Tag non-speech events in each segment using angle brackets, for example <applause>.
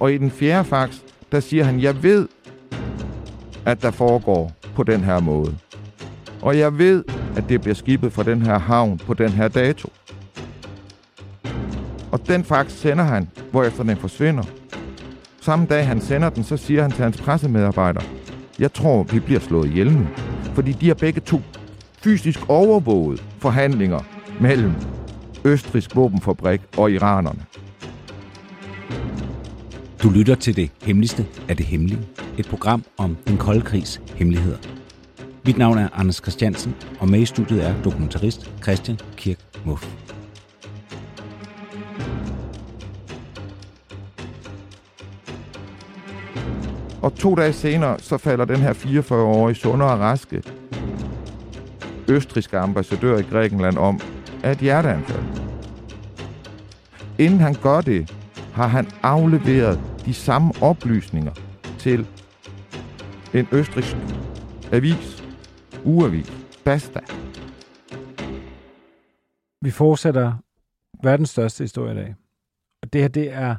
Og i den fjerde fax, der siger han, jeg ved, at der foregår på den her måde. Og jeg ved, at det bliver skibet fra den her havn på den her dato. Og den fax sender han, hvorefter den forsvinder. Samme dag han sender den, så siger han til hans pressemedarbejder, jeg tror, vi bliver slået ihjel nu. Fordi de har begge to fysisk overvåget forhandlinger mellem Østrigs våbenfabrik og iranerne. Du lytter til det hemmeligste af det hemmelige. Et program om den kolde krigs hemmeligheder. Mit navn er Anders Christiansen, og med i studiet er dokumentarist Christian Kirk Muff. Og to dage senere, så falder den her 44-årige sundere og raske østriske ambassadør i Grækenland om af et hjerteanfald. Inden han gør det, har han afleveret de samme oplysninger til en østrisk avis, uavis, Basta. Vi fortsætter verdens største historie i dag. Og det her, det er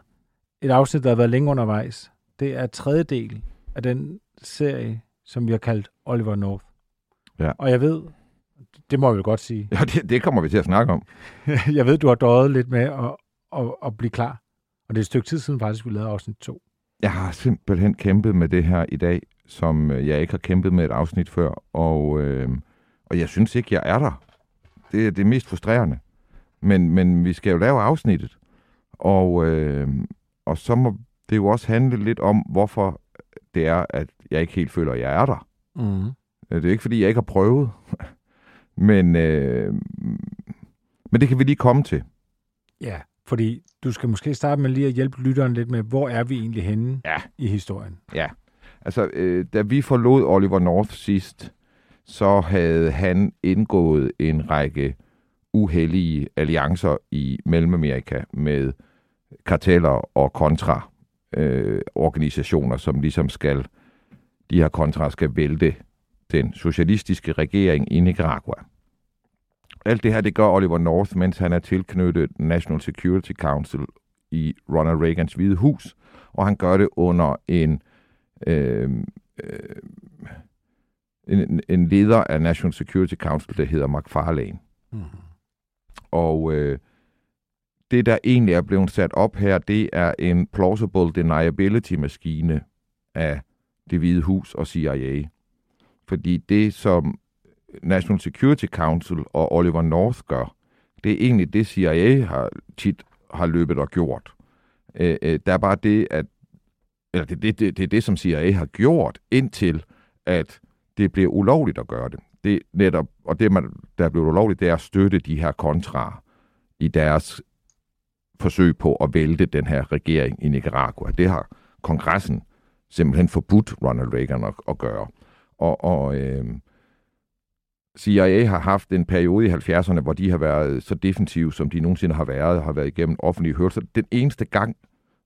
et afsnit, der har været længe undervejs. Det er tredje del af den serie, som vi har kaldt Oliver North. Ja. Og jeg ved, det må jeg vel godt sige, Ja, det, det kommer vi til at snakke om. <laughs> jeg ved, du har døjet lidt med at, at, at blive klar. Og det er et stykke tid siden faktisk, vi lavede afsnit 2. Jeg har simpelthen kæmpet med det her i dag, som øh, jeg ikke har kæmpet med et afsnit før, og, øh, og jeg synes ikke, jeg er der. Det er det mest frustrerende. Men, men vi skal jo lave afsnittet, og, øh, og så må det jo også handle lidt om, hvorfor det er, at jeg ikke helt føler, at jeg er der. Mm. Det er ikke, fordi jeg ikke har prøvet, <laughs> men, øh, men det kan vi lige komme til. Ja, fordi du skal måske starte med lige at hjælpe lytteren lidt med, hvor er vi egentlig henne Ja. i historien? Ja, altså øh, da vi forlod Oliver North sidst, så havde han indgået en række uheldige alliancer i Mellemamerika med karteller og kontra øh, som ligesom skal, de her kontra skal vælte den socialistiske regering i Nicaragua. Alt det her, det gør Oliver North, mens han er tilknyttet National Security Council i Ronald Reagans hvide hus, og han gør det under en, øh, øh, en, en leder af National Security Council, der hedder McFarlane. Mm. Og øh, det, der egentlig er blevet sat op her, det er en plausible deniability-maskine af det hvide hus og CIA. Fordi det, som National Security Council og Oliver North gør, det er egentlig det, CIA har tit har løbet og gjort. Øh, øh, der er bare det, at eller det, det, det, det er det, som CIA har gjort, indtil at det bliver ulovligt at gøre det. det netop, og det, man, der er blevet ulovligt, det er at støtte de her kontra i deres forsøg på at vælte den her regering i Nicaragua. Det har kongressen simpelthen forbudt Ronald Reagan at, at gøre. Og, og øh, CIA har haft en periode i 70'erne, hvor de har været så defensive, som de nogensinde har været, har været igennem offentlige hørelser. Den eneste gang,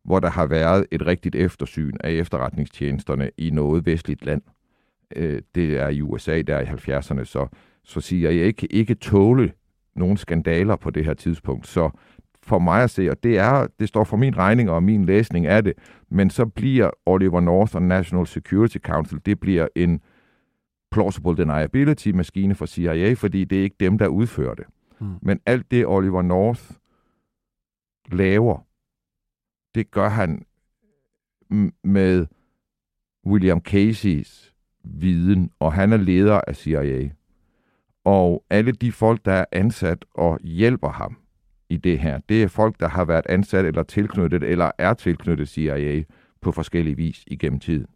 hvor der har været et rigtigt eftersyn af efterretningstjenesterne i noget vestligt land, øh, det er i USA, der i 70'erne, så, så siger jeg ikke, ikke tåle nogen skandaler på det her tidspunkt. Så for mig at se, og det, er, det står for min regning og min læsning af det, men så bliver Oliver North og National Security Council, det bliver en plausible deniability-maskine for CIA, fordi det er ikke dem, der udfører det. Mm. Men alt det, Oliver North laver, det gør han med William Caseys viden, og han er leder af CIA. Og alle de folk, der er ansat og hjælper ham i det her, det er folk, der har været ansat eller tilknyttet, eller er tilknyttet CIA på forskellige vis igennem tiden.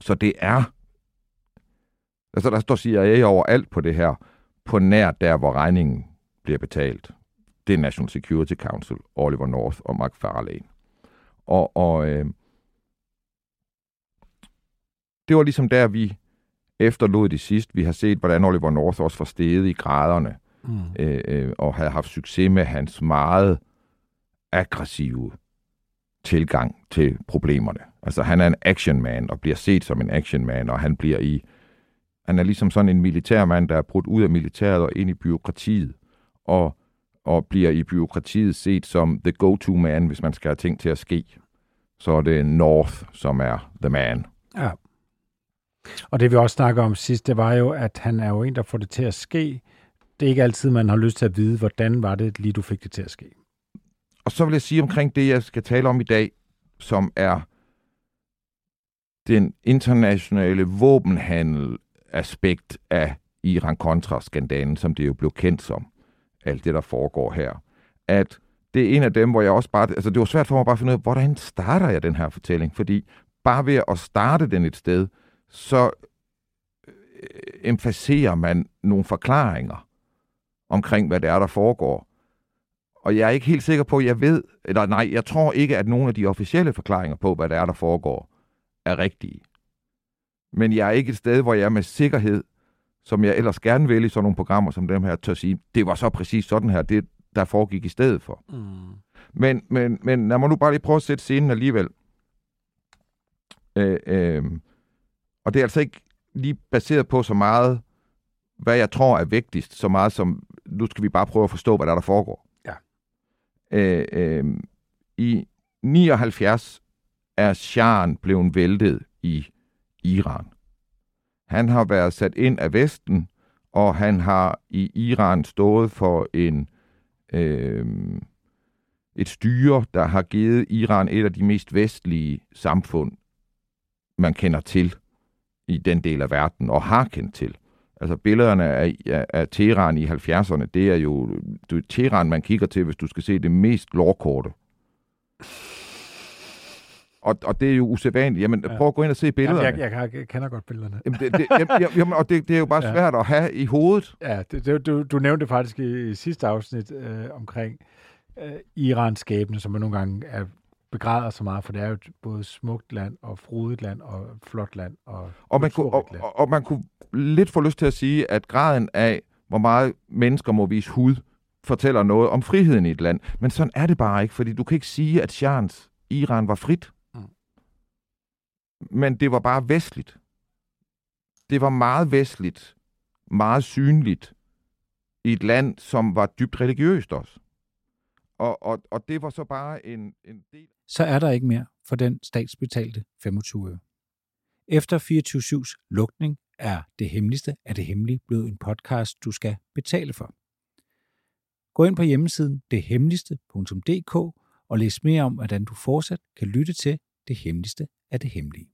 Så det er, altså der står CIA overalt på det her, på nær der, hvor regningen bliver betalt. Det er National Security Council, Oliver North og Mark Farlane. Og, og øh, det var ligesom der, vi efterlod det sidst. Vi har set, hvordan Oliver North også var steget i graderne, mm. øh, øh, og havde haft succes med hans meget aggressive tilgang til problemerne. Altså han er en actionman og bliver set som en actionman, og han bliver i han er ligesom sådan en militærmand, der er brudt ud af militæret og ind i byråkratiet, og, og bliver i byråkratiet set som the go-to man, hvis man skal have ting til at ske. Så er det North, som er the man. Ja. Og det vi også snakker om sidst, det var jo, at han er jo en, der får det til at ske. Det er ikke altid, man har lyst til at vide, hvordan var det lige, du fik det til at ske. Og så vil jeg sige omkring det, jeg skal tale om i dag, som er den internationale våbenhandel aspekt af Iran-Contra-skandalen, som det jo blev kendt som, alt det, der foregår her. At det er en af dem, hvor jeg også bare... Altså, det var svært for mig bare at finde ud af, hvordan starter jeg den her fortælling? Fordi bare ved at starte den et sted, så øh, emfaserer man nogle forklaringer omkring, hvad det er, der foregår. Og jeg er ikke helt sikker på, at jeg ved, eller nej, jeg tror ikke, at nogle af de officielle forklaringer på, hvad det er, der foregår, er rigtige. Men jeg er ikke et sted, hvor jeg med sikkerhed, som jeg ellers gerne vil i sådan nogle programmer som dem her, tør sige, det var så præcis sådan her, det der foregik i stedet for. Mm. Men, men, men lad mig nu bare lige prøve at sætte scenen alligevel. Øh, øh, og det er altså ikke lige baseret på så meget, hvad jeg tror er vigtigst, så meget som, nu skal vi bare prøve at forstå, hvad der, er, der foregår. Ja. Øh, øh, I 79 er Shahen blevet væltet i Iran. Han har været sat ind af Vesten, og han har i Iran stået for en øh, et styre, der har givet Iran et af de mest vestlige samfund, man kender til i den del af verden, og har kendt til. Altså billederne af, af, af Teheran i 70'erne, det er jo det er Teheran, man kigger til, hvis du skal se det mest lårkorte. Og, og det er jo usædvanligt. Jamen, ja. prøv at gå ind og se billederne. Jamen, jeg, jeg, jeg kender godt billederne. Jamen, det, det, jamen, og det, det er jo bare svært ja. at have i hovedet. Ja, det, det, du, du nævnte faktisk i, i sidste afsnit øh, omkring øh, Irans skæbne, som man nogle gange er begræder så meget, for det er jo både smukt land og frodigt land og flot land. Og, og, man kunne, og, og, og man kunne lidt få lyst til at sige, at graden af, hvor meget mennesker må vise hud, fortæller noget om friheden i et land. Men sådan er det bare ikke, fordi du kan ikke sige, at Shahens Iran var frit. Men det var bare vestligt. Det var meget vestligt, meget synligt i et land, som var dybt religiøst også. Og, og, og det var så bare en, en del så er der ikke mere for den statsbetalte 25 øre. Efter 24-7's lukning er Det Hemmeligste af det Hemmelige blevet en podcast, du skal betale for. Gå ind på hjemmesiden dethemmeligste.dk og læs mere om, hvordan du fortsat kan lytte til Det Hemmeligste af det Hemmelige.